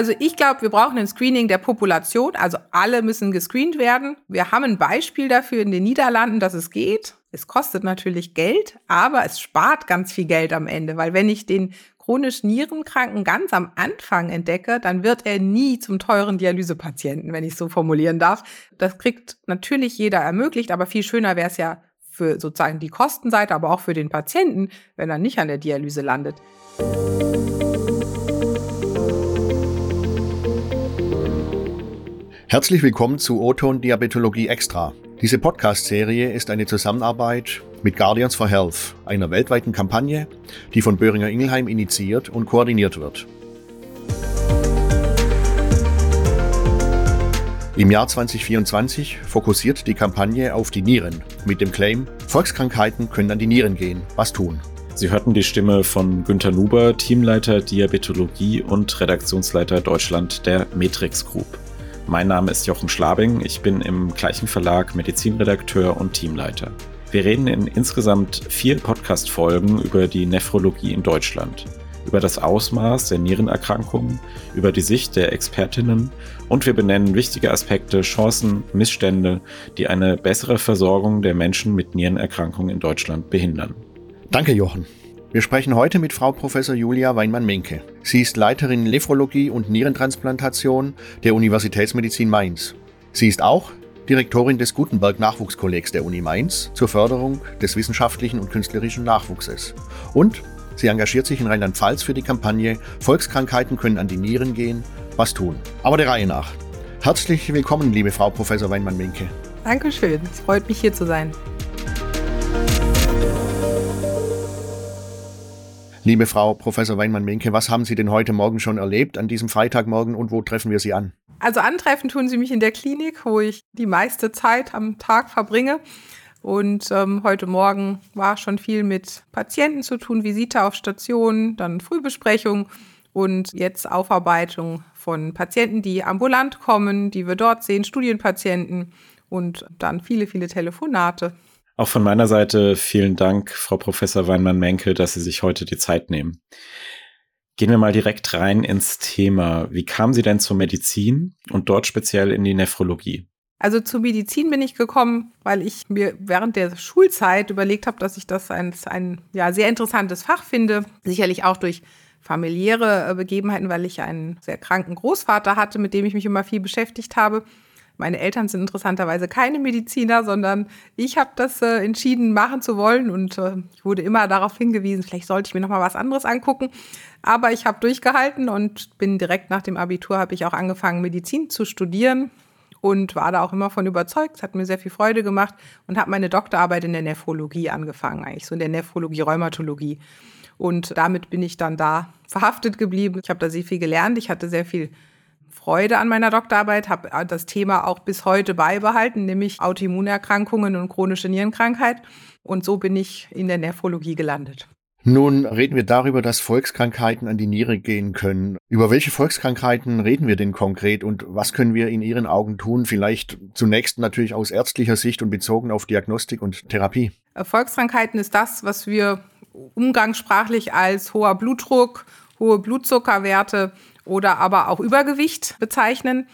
Also ich glaube, wir brauchen ein Screening der Population. Also alle müssen gescreent werden. Wir haben ein Beispiel dafür in den Niederlanden, dass es geht. Es kostet natürlich Geld, aber es spart ganz viel Geld am Ende, weil wenn ich den chronisch Nierenkranken ganz am Anfang entdecke, dann wird er nie zum teuren Dialysepatienten, wenn ich so formulieren darf. Das kriegt natürlich jeder ermöglicht, aber viel schöner wäre es ja für sozusagen die Kostenseite, aber auch für den Patienten, wenn er nicht an der Dialyse landet. Herzlich willkommen zu Oton Diabetologie Extra. Diese Podcast-Serie ist eine Zusammenarbeit mit Guardians for Health, einer weltweiten Kampagne, die von Böhringer Ingelheim initiiert und koordiniert wird. Im Jahr 2024 fokussiert die Kampagne auf die Nieren mit dem Claim Volkskrankheiten können an die Nieren gehen. Was tun? Sie hörten die Stimme von Günter Nuber, Teamleiter Diabetologie und Redaktionsleiter Deutschland der Matrix Group. Mein Name ist Jochen Schlabing, ich bin im gleichen Verlag Medizinredakteur und Teamleiter. Wir reden in insgesamt vier Podcast-Folgen über die Nephrologie in Deutschland, über das Ausmaß der Nierenerkrankungen, über die Sicht der Expertinnen und wir benennen wichtige Aspekte, Chancen, Missstände, die eine bessere Versorgung der Menschen mit Nierenerkrankungen in Deutschland behindern. Danke, Jochen. Wir sprechen heute mit Frau Professor Julia Weinmann-Menke. Sie ist Leiterin Nephrologie und Nierentransplantation der Universitätsmedizin Mainz. Sie ist auch Direktorin des Gutenberg Nachwuchskollegs der Uni Mainz zur Förderung des wissenschaftlichen und künstlerischen Nachwuchses. Und sie engagiert sich in Rheinland-Pfalz für die Kampagne Volkskrankheiten können an die Nieren gehen, was tun. Aber der Reihe nach. Herzlich willkommen, liebe Frau Professor Weinmann-Menke. Dankeschön, es freut mich hier zu sein. Liebe Frau Professor Weinmann-Menke, was haben Sie denn heute Morgen schon erlebt an diesem Freitagmorgen und wo treffen wir Sie an? Also antreffen tun Sie mich in der Klinik, wo ich die meiste Zeit am Tag verbringe. Und ähm, heute Morgen war schon viel mit Patienten zu tun, Visite auf Station, dann Frühbesprechung und jetzt Aufarbeitung von Patienten, die ambulant kommen, die wir dort sehen, Studienpatienten und dann viele, viele Telefonate. Auch von meiner Seite vielen Dank, Frau Professor Weinmann-Menke, dass Sie sich heute die Zeit nehmen. Gehen wir mal direkt rein ins Thema. Wie kamen Sie denn zur Medizin und dort speziell in die Nephrologie? Also zur Medizin bin ich gekommen, weil ich mir während der Schulzeit überlegt habe, dass ich das ein, ein ja, sehr interessantes Fach finde. Sicherlich auch durch familiäre äh, Begebenheiten, weil ich einen sehr kranken Großvater hatte, mit dem ich mich immer viel beschäftigt habe. Meine Eltern sind interessanterweise keine Mediziner, sondern ich habe das äh, entschieden, machen zu wollen und äh, ich wurde immer darauf hingewiesen, vielleicht sollte ich mir noch mal was anderes angucken. Aber ich habe durchgehalten und bin direkt nach dem Abitur habe ich auch angefangen, Medizin zu studieren und war da auch immer von überzeugt. Es hat mir sehr viel Freude gemacht und habe meine Doktorarbeit in der Nephrologie angefangen, eigentlich so in der Nephrologie, Rheumatologie. Und damit bin ich dann da verhaftet geblieben. Ich habe da sehr viel gelernt. Ich hatte sehr viel Freude an meiner Doktorarbeit, habe äh, das Thema auch bis heute beibehalten, nämlich Autoimmunerkrankungen und chronische Nierenkrankheit. Und so bin ich in der Nephrologie gelandet. Nun reden wir darüber, dass Volkskrankheiten an die Niere gehen können. Über welche Volkskrankheiten reden wir denn konkret und was können wir in Ihren Augen tun? Vielleicht zunächst natürlich aus ärztlicher Sicht und bezogen auf Diagnostik und Therapie. Äh, Volkskrankheiten ist das, was wir umgangssprachlich als hoher Blutdruck, hohe Blutzuckerwerte oder aber auch Übergewicht bezeichnen.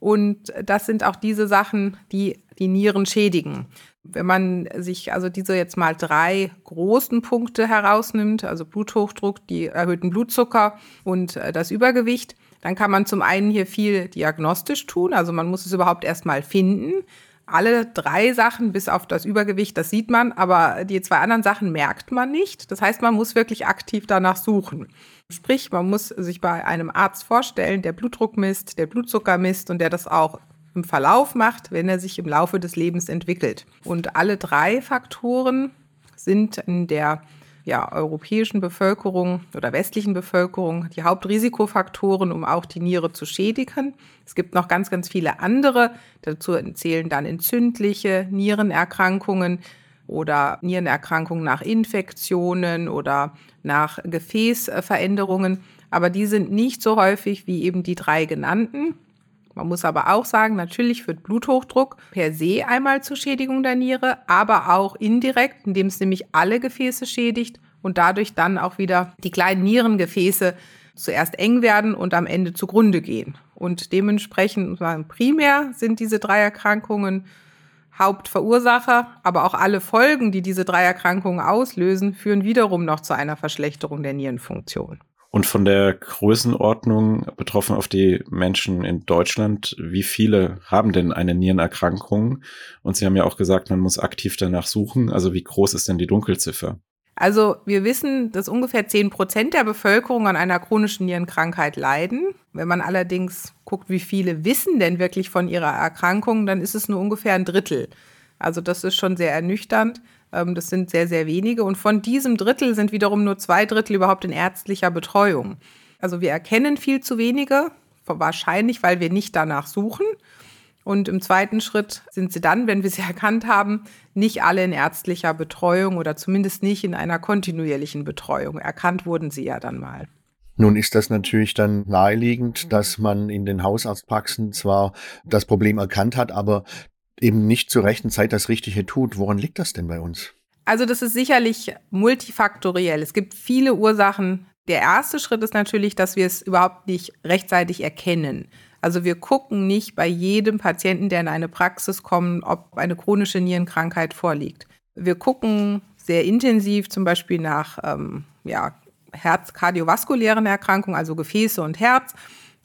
Und das sind auch diese Sachen, die die Nieren schädigen. Wenn man sich also diese jetzt mal drei großen Punkte herausnimmt, also Bluthochdruck, die erhöhten Blutzucker und äh, das Übergewicht, dann kann man zum einen hier viel diagnostisch tun. Also man muss es überhaupt erst mal finden. Alle drei Sachen, bis auf das Übergewicht, das sieht man, aber die zwei anderen Sachen merkt man nicht. Das heißt, man muss wirklich aktiv danach suchen. Sprich, man muss sich bei einem Arzt vorstellen, der Blutdruck misst, der Blutzucker misst und der das auch im Verlauf macht, wenn er sich im Laufe des Lebens entwickelt. Und alle drei Faktoren sind in der ja, europäischen Bevölkerung oder westlichen Bevölkerung die Hauptrisikofaktoren, um auch die Niere zu schädigen. Es gibt noch ganz, ganz viele andere. Dazu zählen dann entzündliche Nierenerkrankungen, oder Nierenerkrankungen nach Infektionen oder nach Gefäßveränderungen. Aber die sind nicht so häufig wie eben die drei genannten. Man muss aber auch sagen, natürlich führt Bluthochdruck per se einmal zur Schädigung der Niere, aber auch indirekt, indem es nämlich alle Gefäße schädigt und dadurch dann auch wieder die kleinen Nierengefäße zuerst eng werden und am Ende zugrunde gehen. Und dementsprechend primär sind diese drei Erkrankungen Hauptverursacher, aber auch alle Folgen, die diese drei Erkrankungen auslösen, führen wiederum noch zu einer Verschlechterung der Nierenfunktion. Und von der Größenordnung betroffen auf die Menschen in Deutschland, wie viele haben denn eine Nierenerkrankung? Und Sie haben ja auch gesagt, man muss aktiv danach suchen. Also wie groß ist denn die Dunkelziffer? Also wir wissen, dass ungefähr 10 Prozent der Bevölkerung an einer chronischen Nierenkrankheit leiden. Wenn man allerdings guckt, wie viele wissen denn wirklich von ihrer Erkrankung, dann ist es nur ungefähr ein Drittel. Also das ist schon sehr ernüchternd. Ähm, das sind sehr, sehr wenige. Und von diesem Drittel sind wiederum nur zwei Drittel überhaupt in ärztlicher Betreuung. Also wir erkennen viel zu wenige, wahrscheinlich, weil wir nicht danach suchen. Und im zweiten Schritt sind sie dann, wenn wir sie erkannt haben, nicht alle in ärztlicher Betreuung oder zumindest nicht in einer kontinuierlichen Betreuung. Erkannt wurden sie ja dann mal. Nun ist das natürlich dann naheliegend, dass man in den Hausarztpraxen zwar das Problem erkannt hat, aber eben nicht zur rechten Zeit das Richtige tut. Woran liegt das denn bei uns? Also das ist sicherlich multifaktoriell. Es gibt viele Ursachen. Der erste Schritt ist natürlich, dass wir es überhaupt nicht rechtzeitig erkennen. Also wir gucken nicht bei jedem Patienten, der in eine Praxis kommt, ob eine chronische Nierenkrankheit vorliegt. Wir gucken sehr intensiv zum Beispiel nach ähm, ja, Herz-kardiovaskulären Erkrankungen, also Gefäße und Herz.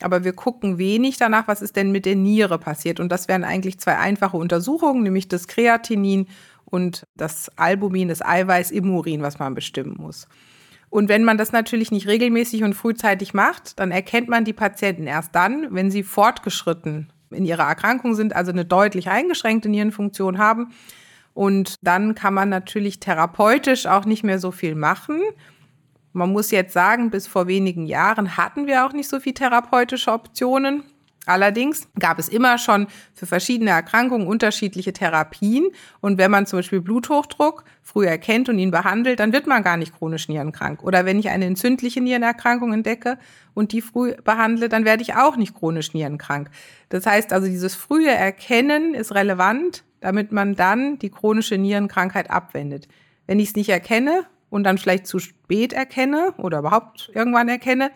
Aber wir gucken wenig danach, was ist denn mit der Niere passiert. Und das wären eigentlich zwei einfache Untersuchungen, nämlich das Kreatinin und das Albumin, das Eiweiß im Urin, was man bestimmen muss. Und wenn man das natürlich nicht regelmäßig und frühzeitig macht, dann erkennt man die Patienten erst dann, wenn sie fortgeschritten in ihrer Erkrankung sind, also eine deutlich eingeschränkte Nierenfunktion haben. Und dann kann man natürlich therapeutisch auch nicht mehr so viel machen. Man muss jetzt sagen, bis vor wenigen Jahren hatten wir auch nicht so viel therapeutische Optionen. Allerdings gab es immer schon für verschiedene Erkrankungen unterschiedliche Therapien. Und wenn man zum Beispiel Bluthochdruck früh erkennt und ihn behandelt, dann wird man gar nicht chronisch nierenkrank. Oder wenn ich eine entzündliche Nierenerkrankung entdecke und die früh behandle, dann werde ich auch nicht chronisch nierenkrank. Das heißt also, dieses frühe Erkennen ist relevant, damit man dann die chronische Nierenkrankheit abwendet. Wenn ich es nicht erkenne und dann vielleicht zu spät erkenne oder überhaupt irgendwann erkenne,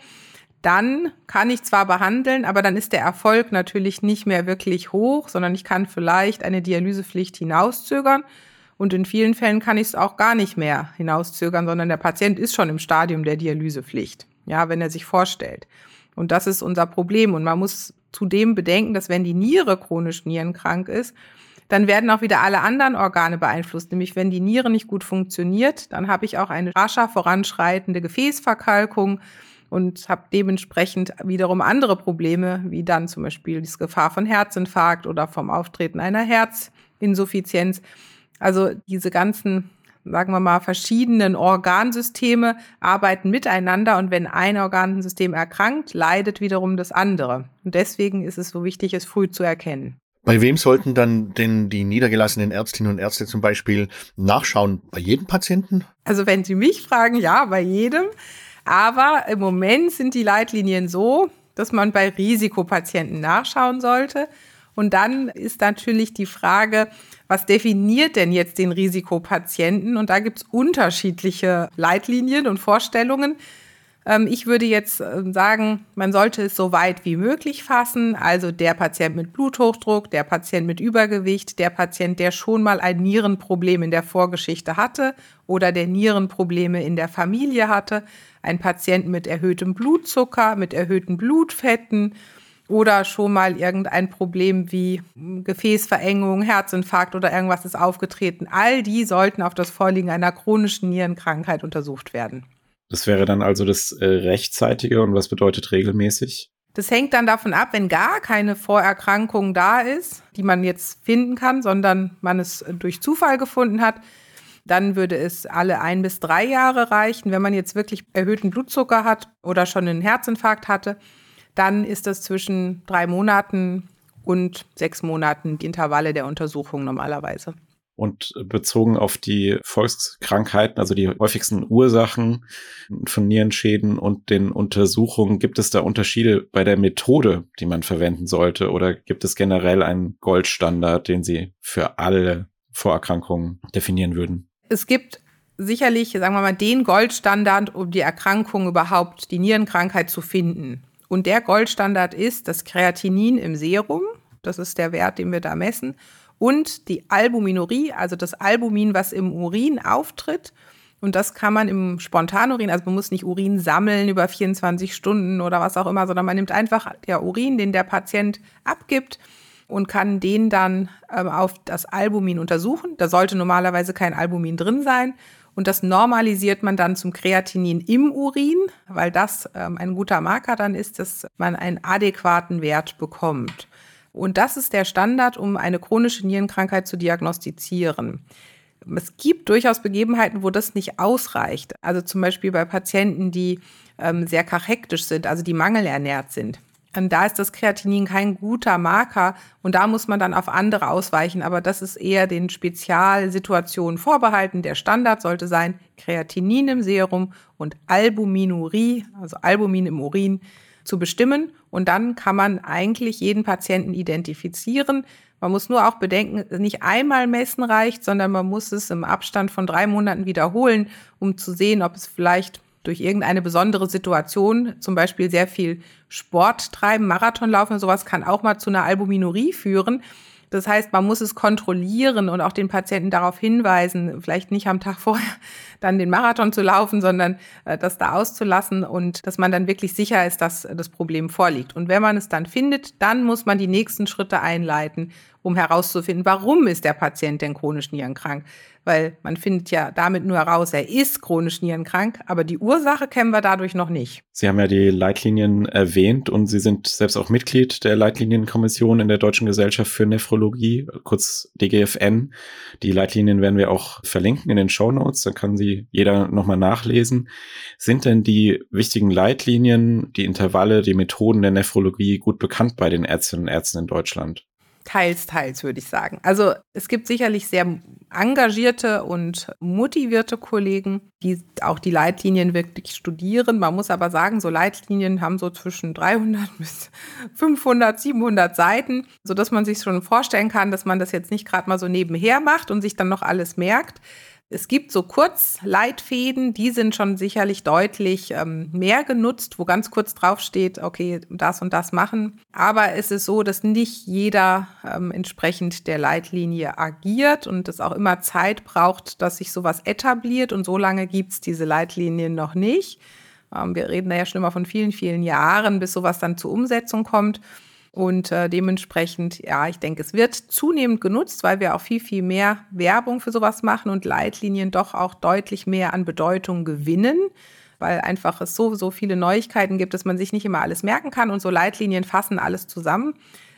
dann kann ich zwar behandeln, aber dann ist der Erfolg natürlich nicht mehr wirklich hoch, sondern ich kann vielleicht eine Dialysepflicht hinauszögern. Und in vielen Fällen kann ich es auch gar nicht mehr hinauszögern, sondern der Patient ist schon im Stadium der Dialysepflicht, ja, wenn er sich vorstellt. Und das ist unser Problem. Und man muss zudem bedenken, dass wenn die Niere chronisch nierenkrank ist, dann werden auch wieder alle anderen Organe beeinflusst. Nämlich wenn die Niere nicht gut funktioniert, dann habe ich auch eine rascher voranschreitende Gefäßverkalkung und habe dementsprechend wiederum andere Probleme, wie dann zum Beispiel die Gefahr von Herzinfarkt oder vom Auftreten einer Herzinsuffizienz. Also diese ganzen sagen wir mal, verschiedenen Organsysteme arbeiten miteinander und wenn ein Organsystem erkrankt, leidet wiederum das andere. Und deswegen ist es so wichtig, es früh zu erkennen. Bei wem sollten dann denn die niedergelassenen Ärztinnen und Ärzte zum Beispiel nachschauen? Bei jedem Patienten? Also wenn Sie mich fragen, ja, bei jedem. Aber im Moment sind die Leitlinien so, dass man bei Risikopatienten nachschauen sollte. Und dann ist natürlich die Frage, was definiert denn jetzt den Risikopatienten? Und da gibt es unterschiedliche Leitlinien und Vorstellungen. Ähm, ich würde jetzt ähm, sagen, man sollte es so weit wie möglich fassen. Also der Patient mit Bluthochdruck, der Patient mit Übergewicht, der Patient, der schon mal ein Nierenproblem in der Vorgeschichte hatte oder der Nierenprobleme in der Familie hatte, ein Patient mit erhöhtem Blutzucker, mit erhöhten Blutfetten oder schon mal irgendein Problem wie Gefäßverengung, Herzinfarkt oder irgendwas ist aufgetreten. All die sollten auf das Vorliegen einer chronischen Nierenkrankheit untersucht werden. Das wäre dann also das äh, rechtzeitige und was bedeutet regelmäßig? Das hängt dann davon ab, wenn gar keine Vorerkrankung da ist, die man jetzt finden kann, sondern man es durch Zufall gefunden hat, dann würde es alle ein bis drei Jahre reichen. Wenn man jetzt wirklich erhöhten Blutzucker hat oder schon einen Herzinfarkt hatte, dann ist das zwischen drei Monaten und sechs Monaten die Intervalle der Untersuchung normalerweise. Und bezogen auf die Volkskrankheiten, also die häufigsten Ursachen von Nierenschäden und den Untersuchungen, gibt es da Unterschiede bei der Methode, die man verwenden sollte? Oder gibt es generell einen Goldstandard, den Sie für alle Vorerkrankungen definieren würden? Es gibt sicherlich, sagen wir mal, den Goldstandard, um die Erkrankung überhaupt, die Nierenkrankheit zu finden. Und der Goldstandard ist das Kreatinin im Serum. Das ist der Wert, den wir da messen. Und die Albuminurie, also das Albumin, was im Urin auftritt. Und das kann man im Spontanurin, also man muss nicht Urin sammeln über 24 Stunden oder was auch immer, sondern man nimmt einfach der Urin, den der Patient abgibt und kann den dann ähm, auf das Albumin untersuchen. Da sollte normalerweise kein Albumin drin sein. Und das normalisiert man dann zum Kreatinin im Urin, weil das ähm, ein guter Marker dann ist, dass man einen adäquaten Wert bekommt. Und das ist der Standard, um eine chronische Nierenkrankheit zu diagnostizieren. Es gibt durchaus Begebenheiten, wo das nicht ausreicht. Also zum Beispiel bei Patienten, die ähm, sehr kachektisch sind, also die mangelernährt sind. Und da ist das Kreatinin kein guter Marker und da muss man dann auf andere ausweichen. Aber das ist eher den Spezialsituationen vorbehalten. Der Standard sollte sein Kreatinin im Serum und Albuminurie, also Albumin im Urin, zu bestimmen. Und dann kann man eigentlich jeden Patienten identifizieren. Man muss nur auch bedenken, nicht einmal messen reicht, sondern man muss es im Abstand von drei Monaten wiederholen, um zu sehen, ob es vielleicht durch irgendeine besondere Situation, zum Beispiel sehr viel Sport treiben, Marathon laufen, sowas kann auch mal zu einer Albuminurie führen. Das heißt, man muss es kontrollieren und auch den Patienten darauf hinweisen, vielleicht nicht am Tag vorher dann den Marathon zu laufen, sondern äh, das da auszulassen und dass man dann wirklich sicher ist, dass das Problem vorliegt. Und wenn man es dann findet, dann muss man die nächsten Schritte einleiten, um herauszufinden, warum ist der Patient denn chronisch nierenkrank weil man findet ja damit nur heraus, er ist chronisch nierenkrank, aber die Ursache kennen wir dadurch noch nicht. Sie haben ja die Leitlinien erwähnt und Sie sind selbst auch Mitglied der Leitlinienkommission in der Deutschen Gesellschaft für Nephrologie, kurz DGFN. Die Leitlinien werden wir auch verlinken in den Show Notes, dann kann sie jeder nochmal nachlesen. Sind denn die wichtigen Leitlinien, die Intervalle, die Methoden der Nephrologie gut bekannt bei den Ärztinnen und Ärzten in Deutschland? Teils, teils, würde ich sagen. Also es gibt sicherlich sehr engagierte und motivierte Kollegen, die auch die Leitlinien wirklich studieren. Man muss aber sagen, so Leitlinien haben so zwischen 300 bis 500, 700 Seiten, sodass man sich schon vorstellen kann, dass man das jetzt nicht gerade mal so nebenher macht und sich dann noch alles merkt. Es gibt so Kurzleitfäden, die sind schon sicherlich deutlich ähm, mehr genutzt, wo ganz kurz draufsteht, okay, das und das machen. Aber es ist so, dass nicht jeder ähm, entsprechend der Leitlinie agiert und es auch immer Zeit braucht, dass sich sowas etabliert. Und so lange gibt es diese Leitlinien noch nicht. Ähm, wir reden da ja schon immer von vielen, vielen Jahren, bis sowas dann zur Umsetzung kommt. Und äh, dementsprechend, ja, ich denke, es wird zunehmend genutzt, weil wir auch viel, viel mehr Werbung für sowas machen und Leitlinien doch auch deutlich mehr an Bedeutung gewinnen, weil einfach es so, so viele Neuigkeiten gibt, dass man sich nicht immer alles merken kann und so Leitlinien fassen alles zusammen.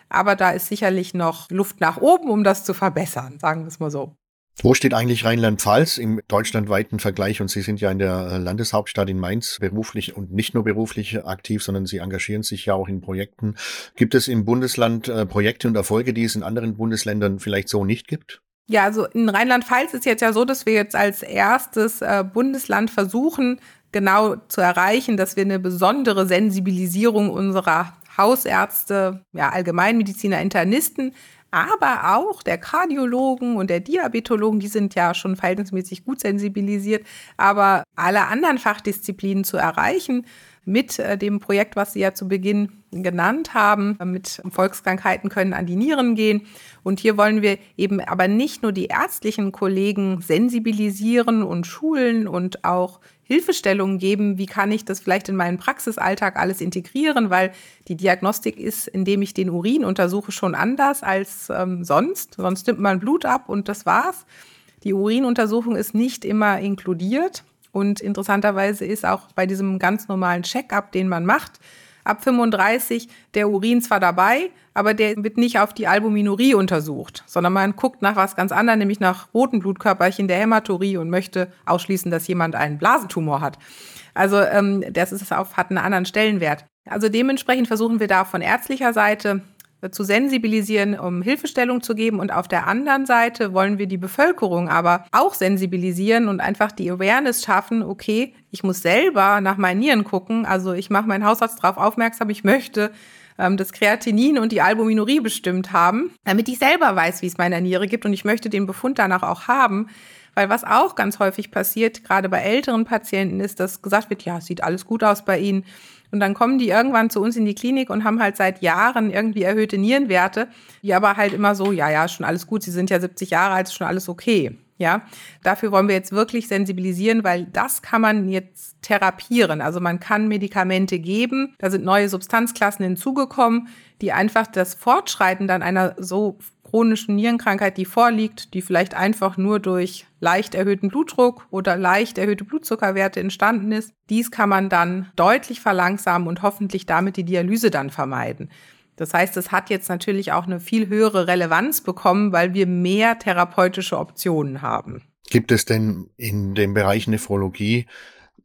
Aber da ist sicherlich noch Luft nach oben, um das zu verbessern, sagen wir es mal so. Wo steht eigentlich Rheinland-Pfalz im deutschlandweiten Vergleich? Und Sie sind ja in der äh, Landeshauptstadt in Mainz beruflich und nicht nur beruflich aktiv, sondern Sie engagieren sich ja auch in Projekten. Gibt es im Bundesland äh, Projekte und Erfolge, die es in anderen Bundesländern vielleicht so nicht gibt? Ja, also in Rheinland-Pfalz ist jetzt ja so, dass wir jetzt als erstes äh, Bundesland versuchen, genau zu erreichen, dass wir eine besondere Sensibilisierung unserer Hausärzte, ja, Allgemeinmediziner, Internisten aber auch der Kardiologen und der Diabetologen, die sind ja schon verhältnismäßig gut sensibilisiert, aber alle anderen Fachdisziplinen zu erreichen mit äh, dem Projekt, was Sie ja zu Beginn genannt haben, mit Volkskrankheiten können an die Nieren gehen. Und hier wollen wir eben aber nicht nur die ärztlichen Kollegen sensibilisieren und schulen und auch Hilfestellungen geben, wie kann ich das vielleicht in meinen Praxisalltag alles integrieren, weil die Diagnostik ist, indem ich den Urin untersuche, schon anders als ähm, sonst. Sonst nimmt man Blut ab und das war's. Die Urinuntersuchung ist nicht immer inkludiert. Und interessanterweise ist auch bei diesem ganz normalen Check-up, den man macht, ab 35 der Urin zwar dabei, aber der wird nicht auf die Albuminurie untersucht, sondern man guckt nach was ganz anderem, nämlich nach roten Blutkörperchen der Hämaturie und möchte ausschließen, dass jemand einen Blasentumor hat. Also ähm, das ist auf, hat einen anderen Stellenwert. Also dementsprechend versuchen wir da von ärztlicher Seite zu sensibilisieren, um Hilfestellung zu geben. Und auf der anderen Seite wollen wir die Bevölkerung aber auch sensibilisieren und einfach die Awareness schaffen, okay, ich muss selber nach meinen Nieren gucken. Also ich mache meinen Hausarzt darauf aufmerksam, ich möchte ähm, das Kreatinin und die Albuminurie bestimmt haben, damit ich selber weiß, wie es meiner Niere gibt. Und ich möchte den Befund danach auch haben Weil was auch ganz häufig passiert, gerade bei älteren Patienten, ist, dass gesagt wird, ja, sieht alles gut aus bei Ihnen. Und dann kommen die irgendwann zu uns in die Klinik und haben halt seit Jahren irgendwie erhöhte Nierenwerte, die aber halt immer so, ja, ja, schon alles gut, Sie sind ja 70 Jahre alt, ist schon alles okay. Ja, dafür wollen wir jetzt wirklich sensibilisieren, weil das kann man jetzt therapieren. Also man kann Medikamente geben. Da sind neue Substanzklassen hinzugekommen, die einfach das Fortschreiten dann einer so chronischen Nierenkrankheit, die vorliegt, die vielleicht einfach nur durch leicht erhöhten Blutdruck oder leicht erhöhte Blutzuckerwerte entstanden ist. Dies kann man dann deutlich verlangsamen und hoffentlich damit die Dialyse dann vermeiden. Das heißt, es hat jetzt natürlich auch eine viel höhere Relevanz bekommen, weil wir mehr therapeutische Optionen haben. Gibt es denn in dem Bereich Nephrologie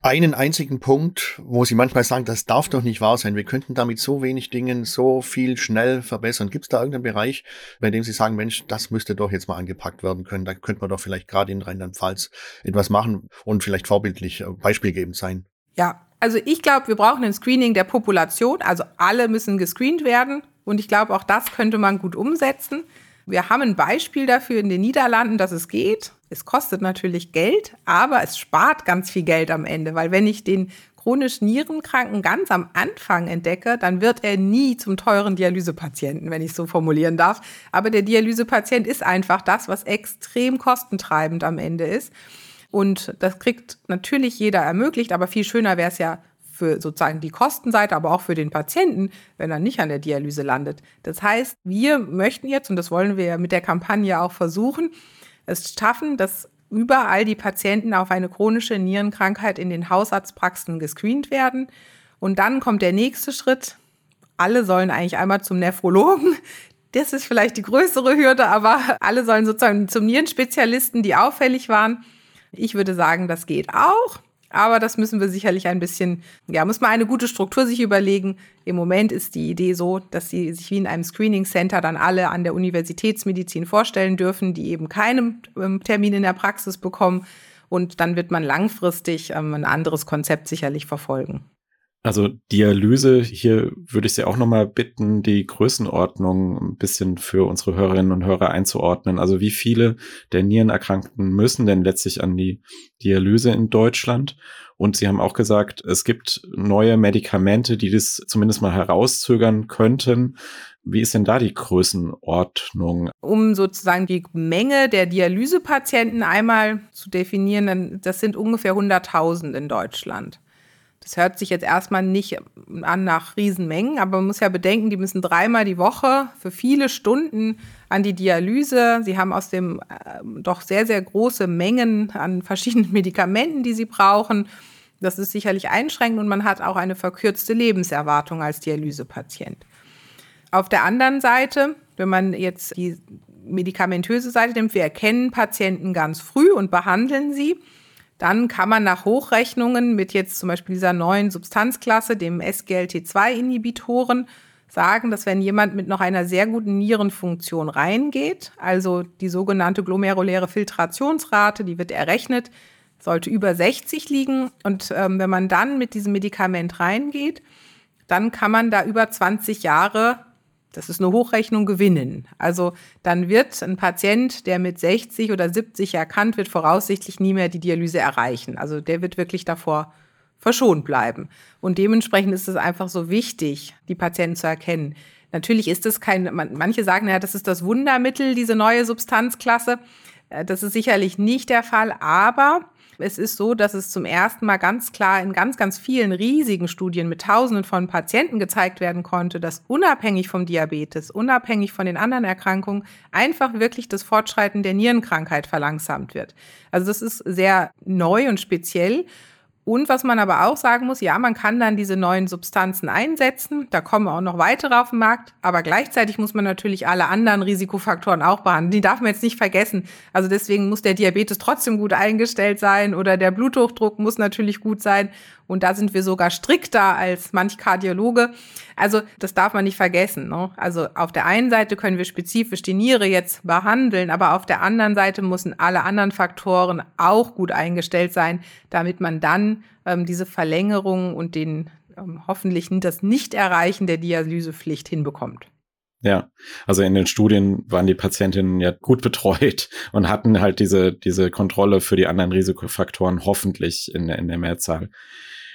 einen einzigen Punkt, wo Sie manchmal sagen, das darf doch nicht wahr sein. Wir könnten damit so wenig Dingen so viel schnell verbessern. Gibt es da irgendeinen Bereich, bei dem Sie sagen, Mensch, das müsste doch jetzt mal angepackt werden können. Da könnte man doch vielleicht gerade in Rheinland-Pfalz etwas machen und vielleicht vorbildlich äh, beispielgebend sein. Ja, also ich glaube, wir brauchen ein Screening der Population. Also alle müssen gescreent werden. Und ich glaube, auch das könnte man gut umsetzen. Wir haben ein Beispiel dafür in den Niederlanden, dass es geht. Es kostet natürlich Geld, aber es spart ganz viel Geld am Ende, weil wenn ich den chronisch Nierenkranken ganz am Anfang entdecke, dann wird er nie zum teuren Dialysepatienten, wenn ich so formulieren darf. Aber der Dialysepatient ist einfach das, was extrem kostentreibend am Ende ist. Und das kriegt natürlich jeder ermöglicht, aber viel schöner wäre es ja für sozusagen die Kostenseite, aber auch für den Patienten, wenn er nicht an der Dialyse landet. Das heißt, wir möchten jetzt, und das wollen wir mit der Kampagne auch versuchen, es schaffen, dass überall die Patienten auf eine chronische Nierenkrankheit in den Hausarztpraxen gescreent werden. Und dann kommt der nächste Schritt. Alle sollen eigentlich einmal zum Nephrologen. Das ist vielleicht die größere Hürde, aber alle sollen sozusagen zum Nierenspezialisten, die auffällig waren. Ich würde sagen, das geht auch. Aber das müssen wir sicherlich ein bisschen, ja, muss man eine gute Struktur sich überlegen. Im Moment ist die Idee so, dass sie sich wie in einem Screening Center dann alle an der Universitätsmedizin vorstellen dürfen, die eben keinen ähm, Termin in der Praxis bekommen. Und dann wird man langfristig ähm, ein anderes Konzept sicherlich verfolgen. Also Dialyse, hier würde ich Sie auch nochmal bitten, die Größenordnung ein bisschen für unsere Hörerinnen und Hörer einzuordnen. Also wie viele der Nierenerkrankten müssen denn letztlich an die Dialyse in Deutschland? Und Sie haben auch gesagt, es gibt neue Medikamente, die das zumindest mal herauszögern könnten. Wie ist denn da die Größenordnung? Um sozusagen die Menge der Dialysepatienten einmal zu definieren, das sind ungefähr 100.000 in Deutschland. Das hört sich jetzt erstmal nicht an nach Riesenmengen, aber man muss ja bedenken, die müssen dreimal die Woche für viele Stunden an die Dialyse. Sie haben aus dem äh, doch sehr, sehr große Mengen an verschiedenen Medikamenten, die sie brauchen. Das ist sicherlich einschränkend und man hat auch eine verkürzte Lebenserwartung als Dialysepatient. Auf der anderen Seite, wenn man jetzt die medikamentöse Seite nimmt, wir erkennen Patienten ganz früh und behandeln sie dann kann man nach Hochrechnungen mit jetzt zum Beispiel dieser neuen Substanzklasse, dem SGLT2-Inhibitoren, sagen, dass wenn jemand mit noch einer sehr guten Nierenfunktion reingeht, also die sogenannte glomeruläre Filtrationsrate, die wird errechnet, sollte über 60 liegen. Und ähm, wenn man dann mit diesem Medikament reingeht, dann kann man da über 20 Jahre das ist eine Hochrechnung, gewinnen. Also dann wird ein Patient, der mit 60 oder 70 erkannt wird, voraussichtlich nie mehr die Dialyse erreichen. Also der wird wirklich davor verschont bleiben. Und dementsprechend ist es einfach so wichtig, die Patienten zu erkennen. Natürlich ist es kein, manche sagen ja, das ist das Wundermittel, diese neue Substanzklasse. Äh, das ist sicherlich nicht der Fall, aber es ist so, dass es zum ersten Mal ganz klar in ganz, ganz vielen riesigen Studien mit Tausenden von Patienten gezeigt werden konnte, dass unabhängig vom Diabetes, unabhängig von den anderen Erkrankungen, einfach wirklich das Fortschreiten der Nierenkrankheit verlangsamt wird. Also das ist sehr neu und speziell. Und was man aber auch sagen muss, ja, man kann dann diese neuen Substanzen einsetzen. Da kommen auch noch weitere auf den Markt. Aber gleichzeitig muss man natürlich alle anderen Risikofaktoren auch behandeln. Die darf man jetzt nicht vergessen. Also deswegen muss der Diabetes trotzdem gut eingestellt sein oder der Bluthochdruck muss natürlich gut sein. Und da sind wir sogar strikter als manch Kardiologe. Also das darf man nicht vergessen. Ne? Also auf der einen Seite können wir spezifisch die Niere jetzt behandeln, aber auf der anderen Seite müssen alle anderen Faktoren auch gut eingestellt sein, damit man dann ähm, diese Verlängerung und den ähm, hoffentlich das Nicht-Erreichen der Dialysepflicht hinbekommt. Ja, also in den Studien waren die Patientinnen ja gut betreut und hatten halt diese, diese Kontrolle für die anderen Risikofaktoren hoffentlich in der, in der Mehrzahl.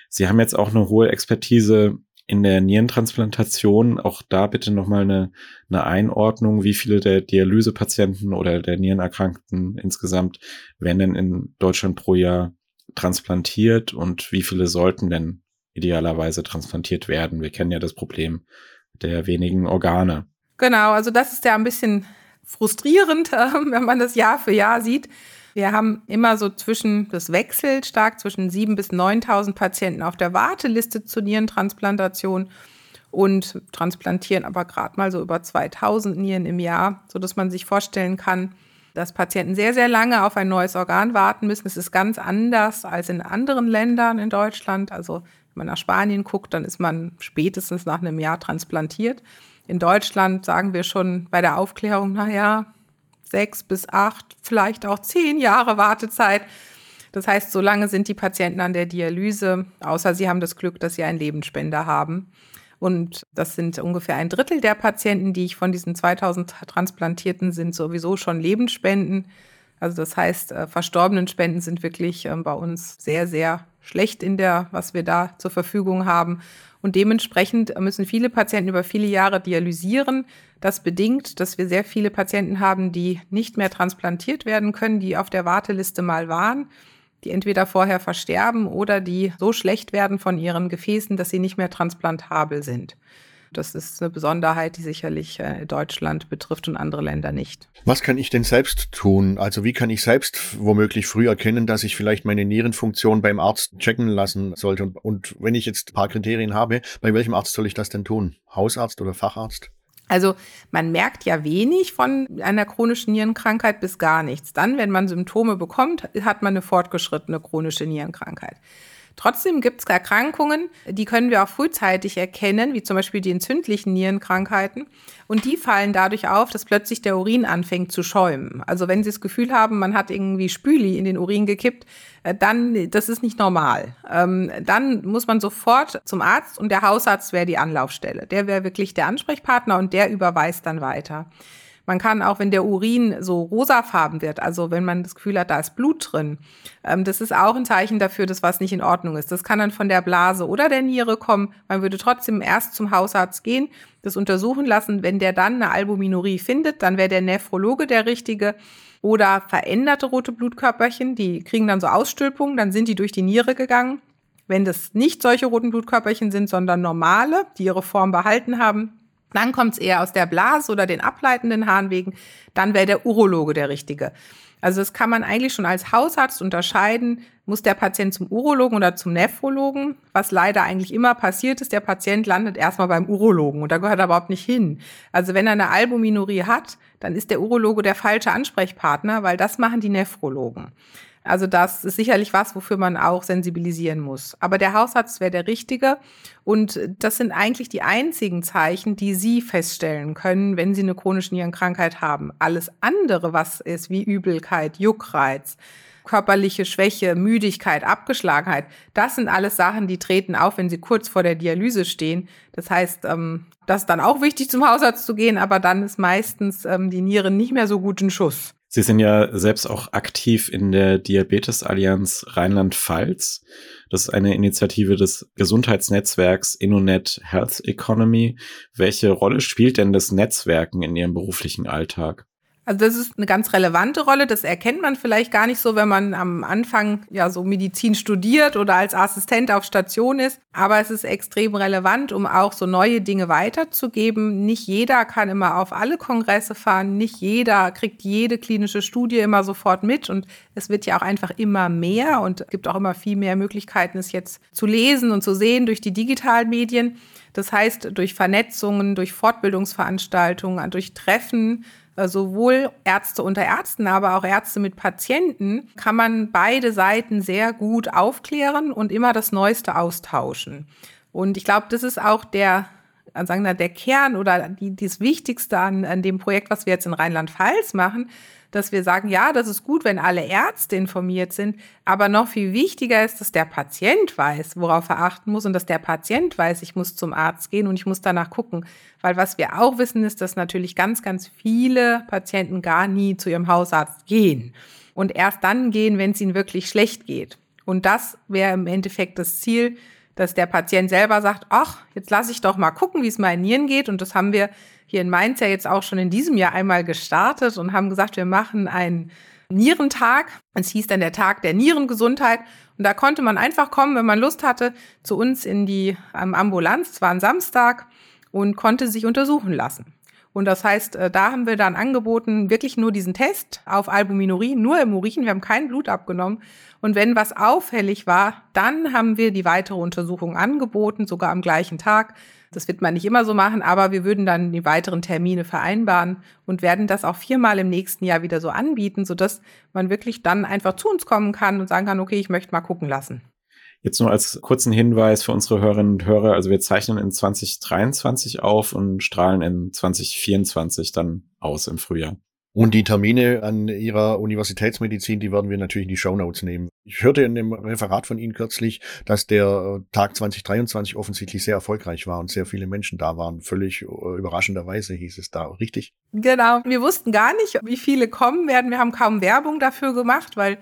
Sie haben jetzt auch eine hohe Expertise in der Nierentransplantation. Auch da bitte nochmal eine, eine Einordnung, wie viele der Dialysepatienten oder der Nierenerkrankten insgesamt werden denn in Deutschland pro Jahr transplantiert und wie viele sollten denn idealerweise transplantiert werden? Wir kennen ja das Problem der wenigen Organe. Genau, also das ist ja ein bisschen frustrierend, wenn man das Jahr für Jahr sieht. Wir haben immer so zwischen, das wechselt stark, zwischen 7.000 bis 9.000 Patienten auf der Warteliste zur Nierentransplantation und transplantieren aber gerade mal so über 2.000 Nieren im Jahr, sodass man sich vorstellen kann, dass Patienten sehr, sehr lange auf ein neues Organ warten müssen. Es ist ganz anders als in anderen Ländern in Deutschland. Also wenn man nach Spanien guckt, dann ist man spätestens nach einem Jahr transplantiert. In Deutschland sagen wir schon bei der Aufklärung, naja, sechs bis acht, vielleicht auch zehn Jahre Wartezeit. Das heißt, so lange sind die Patienten an der Dialyse, außer sie haben das Glück, dass sie einen Lebensspender haben. Und das sind ungefähr ein Drittel der Patienten, die ich von diesen 2000 Transplantierten sind sowieso schon Lebensspenden. Also das heißt, äh, verstorbenen Spenden sind wirklich äh, bei uns sehr, sehr schlecht in der, was wir da zur Verfügung haben. Und dementsprechend müssen viele Patienten über viele Jahre dialysieren. Das bedingt, dass wir sehr viele Patienten haben, die nicht mehr transplantiert werden können, die auf der Warteliste mal waren die entweder vorher versterben oder die so schlecht werden von ihren Gefäßen, dass sie nicht mehr transplantabel sind. Das ist eine Besonderheit, die sicherlich äh, Deutschland betrifft und andere Länder nicht. Was kann ich denn selbst tun? Also wie kann ich selbst womöglich früh erkennen, dass ich vielleicht meine Nierenfunktion beim Arzt checken lassen sollte? Und, und wenn ich jetzt ein paar Kriterien habe, bei welchem Arzt soll ich das denn tun? Hausarzt oder Facharzt? Also man merkt ja wenig von einer chronischen Nierenkrankheit bis gar nichts. Dann, wenn man Symptome bekommt, hat man eine fortgeschrittene chronische Nierenkrankheit. Trotzdem gibt es Erkrankungen, die können wir auch frühzeitig erkennen, wie zum Beispiel die entzündlichen Nierenkrankheiten. Und die fallen dadurch auf, dass plötzlich der Urin anfängt zu schäumen. Also wenn Sie das Gefühl haben, man hat irgendwie Spüli in den Urin gekippt, äh, dann, das ist nicht normal. Ähm, dann muss man sofort zum Arzt und der Hausarzt wäre die Anlaufstelle. Der wäre wirklich der Ansprechpartner und der überweist dann weiter. Man kann auch, wenn der Urin so rosafarben wird, also wenn man das Gefühl hat, da ist Blut drin, ähm, das ist auch ein Zeichen dafür, dass was nicht in Ordnung ist. Das kann dann von der Blase oder der Niere kommen. Man würde trotzdem erst zum Hausarzt gehen, das untersuchen lassen. Wenn der dann eine Albuminurie findet, dann wäre der Nephrologe der richtige. Oder veränderte rote Blutkörperchen, die kriegen dann so Ausstülpungen, dann sind die durch die Niere gegangen. Wenn das nicht solche roten Blutkörperchen sind, sondern normale, die ihre Form behalten haben, dann kommt es eher aus der Blase oder den ableitenden Harnwegen. Dann wäre der Urologe der richtige. Also das kann man eigentlich schon als Hausarzt unterscheiden. Muss der Patient zum Urologen oder zum Nephrologen? Was leider eigentlich immer passiert ist, der Patient landet erstmal beim Urologen und da gehört er überhaupt nicht hin. Also wenn er eine Albuminurie hat, dann ist der Urologe der falsche Ansprechpartner, weil das machen die Nephrologen. Also das ist sicherlich was, wofür man auch sensibilisieren muss. Aber der Hausarzt wäre der richtige. Und das sind eigentlich die einzigen Zeichen, die Sie feststellen können, wenn Sie eine chronische Nierenkrankheit haben. Alles andere, was ist, wie Übelkeit, Juckreiz, körperliche Schwäche, Müdigkeit, Abgeschlagenheit, das sind alles Sachen, die treten auf, wenn sie kurz vor der Dialyse stehen. Das heißt, ähm, das ist dann auch wichtig, zum Hausarzt zu gehen, aber dann ist meistens ähm, die Niere nicht mehr so gut in Schuss. Sie sind ja selbst auch aktiv in der Diabetes-Allianz Rheinland-Pfalz. Das ist eine Initiative des Gesundheitsnetzwerks InnoNet Health Economy. Welche Rolle spielt denn das Netzwerken in Ihrem beruflichen Alltag? Also das ist eine ganz relevante Rolle. Das erkennt man vielleicht gar nicht so, wenn man am Anfang ja so Medizin studiert oder als Assistent auf Station ist. Aber es ist extrem relevant, um auch so neue Dinge weiterzugeben. Nicht jeder kann immer auf alle Kongresse fahren. Nicht jeder kriegt jede klinische Studie immer sofort mit. Und es wird ja auch einfach immer mehr und es gibt auch immer viel mehr Möglichkeiten, es jetzt zu lesen und zu sehen durch die digitalen Medien. Das heißt, durch Vernetzungen, durch Fortbildungsveranstaltungen, durch Treffen, sowohl Ärzte unter Ärzten, aber auch Ärzte mit Patienten, kann man beide Seiten sehr gut aufklären und immer das Neueste austauschen. Und ich glaube, das ist auch der sagen wir, der Kern oder die, das Wichtigste an, an dem Projekt, was wir jetzt in Rheinland-Pfalz machen, dass wir sagen, ja, das ist gut, wenn alle Ärzte informiert sind, aber noch viel wichtiger ist, dass der Patient weiß, worauf er achten muss und dass der Patient weiß, ich muss zum Arzt gehen und ich muss danach gucken. Weil was wir auch wissen, ist, dass natürlich ganz, ganz viele Patienten gar nie zu ihrem Hausarzt gehen und erst dann gehen, wenn es ihnen wirklich schlecht geht. Und das wäre im Endeffekt das Ziel, dass der Patient selber sagt, ach, jetzt lasse ich doch mal gucken, wie es meinen Nieren geht. Und das haben wir hier in Mainz ja jetzt auch schon in diesem Jahr einmal gestartet und haben gesagt, wir machen einen Nierentag. Es hieß dann der Tag der Nierengesundheit. Und da konnte man einfach kommen, wenn man Lust hatte, zu uns in die Ambulanz. Es war ein Samstag und konnte sich untersuchen lassen. Und das heißt, äh, da haben wir dann angeboten, wirklich nur diesen Test auf Albuminurin, nur im Urin. Wir haben kein Blut abgenommen. Und wenn was auffällig war, dann haben wir die weitere Untersuchung angeboten, sogar am gleichen Tag. Das wird man nicht immer so machen, aber wir würden dann die weiteren Termine vereinbaren und werden das auch viermal im nächsten Jahr wieder so anbieten, sodass man wirklich dann einfach zu uns kommen kann und sagen kann, okay, ich möchte mal gucken lassen. Jetzt nur als kurzen Hinweis für unsere Hörerinnen und Hörer. Also wir zeichnen in 2023 auf und strahlen in 2024 dann aus im Frühjahr. Und die Termine an Ihrer Universitätsmedizin, die werden wir natürlich in die Show Notes nehmen. Ich hörte in dem Referat von Ihnen kürzlich, dass der äh, Tag 2023 offensichtlich sehr erfolgreich war und sehr viele Menschen da waren. Völlig äh, überraschenderweise hieß es da, richtig? Genau. Wir wussten gar nicht, wie viele kommen werden. Wir haben kaum Werbung dafür gemacht, weil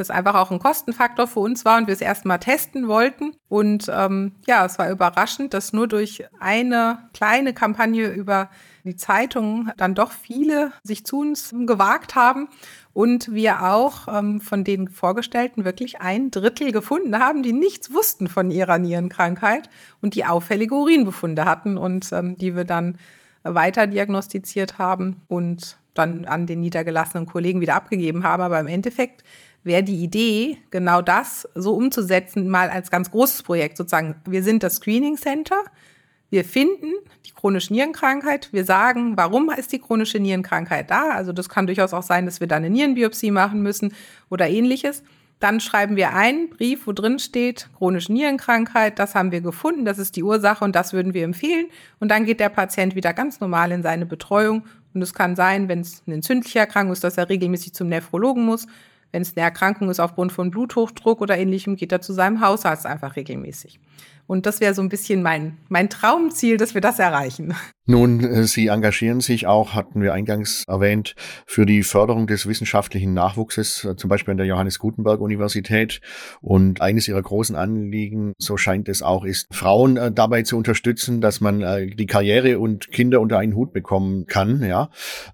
das einfach auch ein Kostenfaktor für uns war und wir es erstmal testen wollten. Und ähm, ja, es war überraschend, dass nur durch eine kleine Kampagne über die Zeitung dann doch viele sich zu uns gewagt haben und wir auch ähm, von den Vorgestellten wirklich ein Drittel gefunden haben, die nichts wussten von ihrer Nierenkrankheit und die auffällige Urinbefunde hatten und ähm, die wir dann weiter diagnostiziert haben und dann an den niedergelassenen Kollegen wieder abgegeben haben. Aber im Endeffekt wäre die Idee, genau das so umzusetzen, mal als ganz großes Projekt sozusagen. Wir sind das Screening Center. Wir finden die chronische Nierenkrankheit. Wir sagen, warum ist die chronische Nierenkrankheit da? Also das kann durchaus auch sein, dass wir da eine Nierenbiopsie machen müssen oder ähnliches. Dann schreiben wir einen Brief, wo drin steht, chronische Nierenkrankheit, das haben wir gefunden, das ist die Ursache und das würden wir empfehlen. Und dann geht der Patient wieder ganz normal in seine Betreuung. Und es kann sein, wenn es eine entzündliche Erkrankung ist, dass er regelmäßig zum Nephrologen muss. Wenn es eine Erkrankung ist aufgrund von Bluthochdruck oder ähnlichem, geht er zu seinem Hausarzt einfach regelmäßig. Und das wäre so ein bisschen mein, mein Traumziel, dass wir das erreichen. Nun, äh, Sie engagieren sich auch, hatten wir eingangs erwähnt, für die Förderung des wissenschaftlichen Nachwuchses, äh, zum Beispiel an der Johannes Gutenberg Universität. Und eines Ihrer großen Anliegen, so scheint es auch, ist, Frauen äh, dabei zu unterstützen, dass man die Karriere und Kinder unter einen Hut bekommen kann. Ja,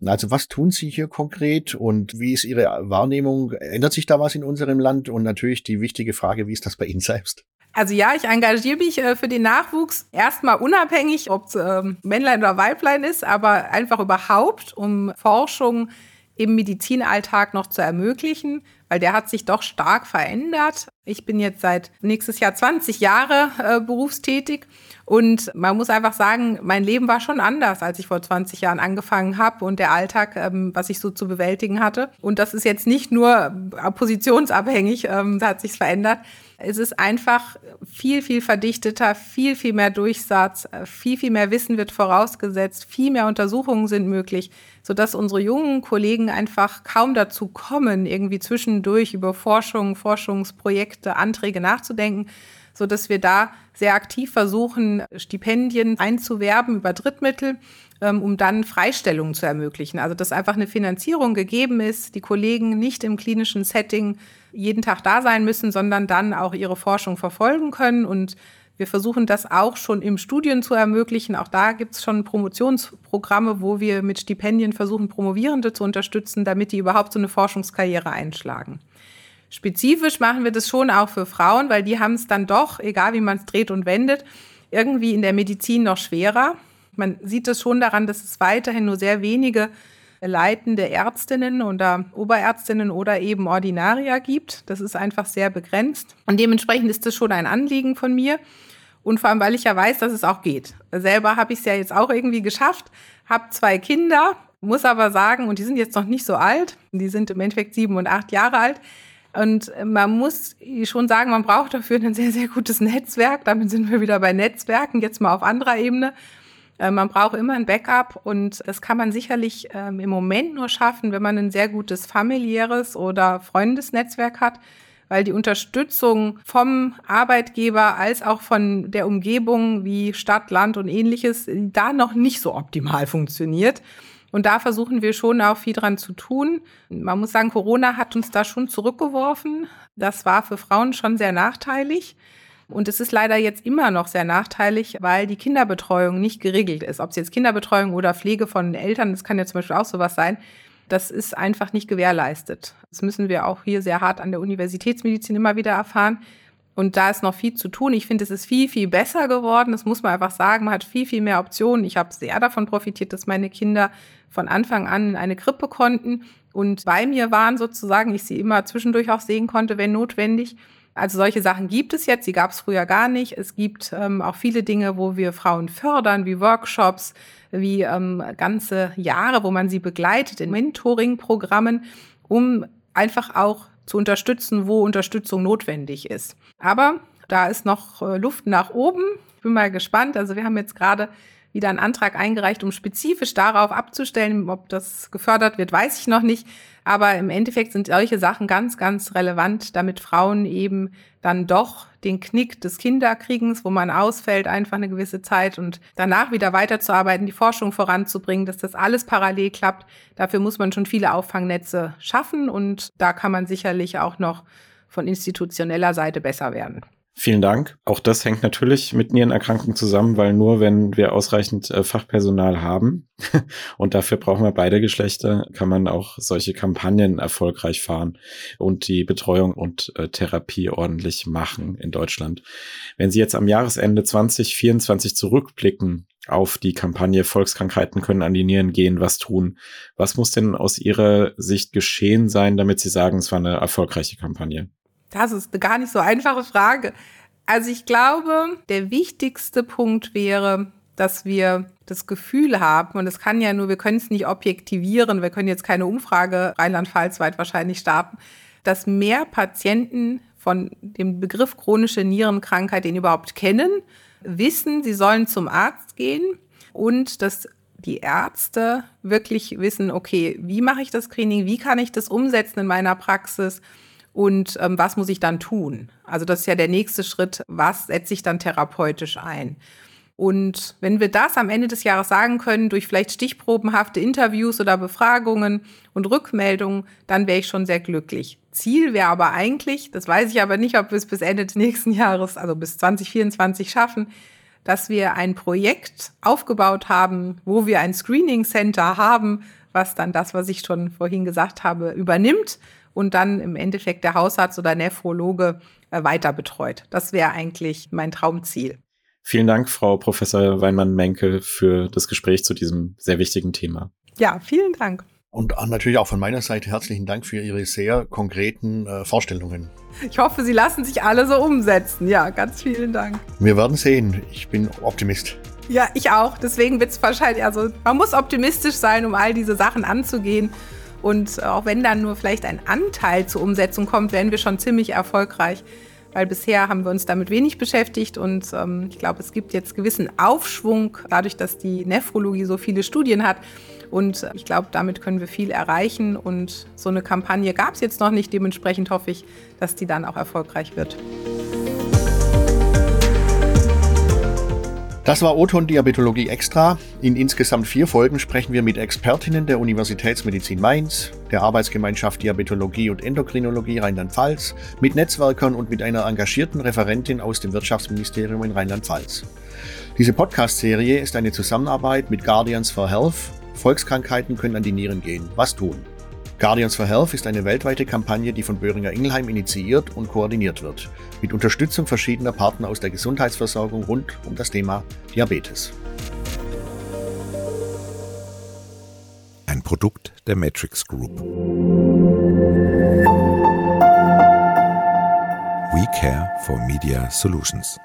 also was tun Sie hier konkret und wie ist Ihre Wahrnehmung? Ändert sich da was in unserem Land? Und natürlich die wichtige Frage, wie ist das bei Ihnen selbst? Also ja, ich engagiere mich äh, für den Nachwuchs. Erstmal unabhängig, ob es ähm, Männlein oder Weiblein ist, aber einfach überhaupt, um Forschung im Medizinalltag noch zu ermöglichen, weil der hat sich doch stark verändert. Ich bin jetzt seit nächstes Jahr 20 Jahre äh, berufstätig und man muss einfach sagen, mein Leben war schon anders, als ich vor 20 Jahren angefangen habe und der Alltag, ähm, was ich so zu bewältigen hatte. Und das ist jetzt nicht nur äh, positionsabhängig, ähm, da hat sich verändert, es ist einfach viel, viel verdichteter, viel, viel mehr Durchsatz, viel, viel mehr Wissen wird vorausgesetzt, viel mehr Untersuchungen sind möglich, sodass unsere jungen Kollegen einfach kaum dazu kommen, irgendwie zwischendurch über Forschung, Forschungsprojekte, Anträge nachzudenken, sodass wir da sehr aktiv versuchen, Stipendien einzuwerben über Drittmittel ähm, um dann Freistellungen zu ermöglichen. Also dass einfach eine Finanzierung gegeben ist, die Kollegen nicht im klinischen Setting jeden Tag da sein müssen, sondern dann auch ihre Forschung verfolgen können. Und wir versuchen das auch schon im Studium zu ermöglichen. Auch da gibt es schon Promotionsprogramme, wo wir mit Stipendien versuchen, Promovierende zu unterstützen, damit die überhaupt so eine Forschungskarriere einschlagen. Spezifisch machen wir das schon auch für Frauen, weil die haben es dann doch, egal wie man es dreht und wendet, irgendwie in der Medizin noch schwerer. Man sieht es schon daran, dass es weiterhin nur sehr wenige leitende Ärztinnen oder Oberärztinnen oder eben Ordinarier gibt. Das ist einfach sehr begrenzt. Und dementsprechend ist das schon ein Anliegen von mir. Und vor allem, weil ich ja weiß, dass es auch geht. Selber habe ich es ja jetzt auch irgendwie geschafft, habe zwei Kinder, muss aber sagen, und die sind jetzt noch nicht so alt, die sind im Endeffekt sieben und acht Jahre alt, Und man muss schon sagen, man braucht dafür ein sehr, sehr gutes Netzwerk. Damit sind wir wieder bei Netzwerken, jetzt mal auf anderer Ebene. Äh, man braucht immer ein Backup und das kann man sicherlich ähm, im Moment nur schaffen, wenn man ein sehr gutes familiäres oder Freundesnetzwerk hat, weil die Unterstützung vom Arbeitgeber als auch von der Umgebung wie Stadt, Land und ähnliches da noch nicht so optimal funktioniert. Und da versuchen wir schon auch viel dran zu tun. Man muss sagen, Corona hat uns da schon zurückgeworfen. Das war für Frauen schon sehr nachteilig. Und es ist leider jetzt immer noch sehr nachteilig, weil die Kinderbetreuung nicht geregelt ist. Ob es jetzt Kinderbetreuung oder Pflege von Eltern, das kann ja zum Beispiel auch sowas sein, das ist einfach nicht gewährleistet. Das müssen wir auch hier sehr hart an der Universitätsmedizin immer wieder erfahren. Und da ist noch viel zu tun. Ich finde, es ist viel, viel besser geworden. Das muss man einfach sagen. Man hat viel, viel mehr Optionen. Ich habe sehr davon profitiert, dass meine Kinder von Anfang an in eine Krippe konnten und bei mir waren sozusagen, ich sie immer zwischendurch auch sehen konnte, wenn notwendig. Also solche Sachen gibt es jetzt, die gab es früher gar nicht. Es gibt ähm, auch viele Dinge, wo wir Frauen fördern, wie Workshops, wie ähm, ganze Jahre, wo man sie begleitet in Mentoring-Programmen, um einfach auch zu unterstützen, wo Unterstützung notwendig ist. Aber da ist noch äh, Luft nach oben. Ich bin mal gespannt. Also wir haben jetzt gerade wieder einen Antrag eingereicht, um spezifisch darauf abzustellen. Ob das gefördert wird, weiß ich noch nicht. Aber im Endeffekt sind solche Sachen ganz, ganz relevant, damit Frauen eben dann doch den Knick des Kinderkriegens, wo man ausfällt, einfach eine gewisse Zeit und danach wieder weiterzuarbeiten, die Forschung voranzubringen, dass das alles parallel klappt. Dafür muss man schon viele Auffangnetze schaffen und da kann man sicherlich auch noch von institutioneller Seite besser werden. Vielen Dank. Auch das hängt natürlich mit Nierenerkrankungen zusammen, weil nur wenn wir ausreichend äh, Fachpersonal haben und dafür brauchen wir beide Geschlechter, kann man auch solche Kampagnen erfolgreich fahren und die Betreuung und äh, Therapie ordentlich machen in Deutschland. Wenn Sie jetzt am Jahresende 2024 zurückblicken auf die Kampagne Volkskrankheiten können an die Nieren gehen, was tun, was muss denn aus Ihrer Sicht geschehen sein, damit Sie sagen, es war eine erfolgreiche Kampagne? Das ist eine gar nicht so einfache Frage. Also ich glaube, der wichtigste Punkt wäre, dass wir das Gefühl haben, und es kann ja nur, wir können es nicht objektivieren, wir können jetzt keine Umfrage Rheinland-Pfalz weit wahrscheinlich starten, dass mehr Patienten von dem Begriff chronische Nierenkrankheit den überhaupt kennen, wissen, sie sollen zum Arzt gehen und dass die Ärzte wirklich wissen, okay, wie mache ich das Screening, wie kann ich das umsetzen in meiner Praxis und ähm, was muss ich dann tun? Also das ist ja der nächste Schritt, was setze ich dann therapeutisch ein? Und wenn wir das am Ende des Jahres sagen können, durch vielleicht stichprobenhafte Interviews oder Befragungen und Rückmeldungen, dann wäre ich schon sehr glücklich. Ziel wäre aber eigentlich, das weiß ich aber nicht, ob wir es bis Ende des nächsten Jahres, also bis 2024 schaffen, dass wir ein Projekt aufgebaut haben, wo wir ein Screening Center haben, was dann das, was ich schon vorhin gesagt habe, übernimmt und dann im Endeffekt der Hausarzt oder Nephrologe äh, weiter betreut. Das wäre eigentlich mein Traumziel. Vielen Dank, Frau Professor Weinmann-Menke, für das Gespräch zu diesem sehr wichtigen Thema. Ja, vielen Dank. Und natürlich auch von meiner Seite herzlichen Dank für Ihre sehr konkreten äh, Vorstellungen. Ich hoffe, Sie lassen sich alle so umsetzen. Ja, ganz vielen Dank. Wir werden sehen. Ich bin Optimist. Ja, ich auch. Deswegen wird es wahrscheinlich, also man muss optimistisch sein, um all diese Sachen anzugehen. Und auch wenn dann nur vielleicht ein Anteil zur Umsetzung kommt, werden wir schon ziemlich erfolgreich. Weil bisher haben wir uns damit wenig beschäftigt und ähm, ich glaube, es gibt jetzt gewissen Aufschwung, dadurch, dass die Nephrologie so viele Studien hat. Und ich glaube, damit können wir viel erreichen. Und so eine Kampagne gab es jetzt noch nicht. Dementsprechend hoffe ich, dass die dann auch erfolgreich wird. Das war Oton Diabetologie Extra. In insgesamt vier Folgen sprechen wir mit Expertinnen der Universitätsmedizin Mainz, der Arbeitsgemeinschaft Diabetologie und Endokrinologie Rheinland-Pfalz, mit Netzwerkern und mit einer engagierten Referentin aus dem Wirtschaftsministerium in Rheinland-Pfalz. Diese Podcast-Serie ist eine Zusammenarbeit mit Guardians for Health. Volkskrankheiten können an die Nieren gehen. Was tun? Guardians for Health ist eine weltweite Kampagne, die von Böhringer Ingelheim initiiert und koordiniert wird, mit Unterstützung verschiedener Partner aus der Gesundheitsversorgung rund um das Thema Diabetes. Ein Produkt der Matrix Group. We care for Media Solutions.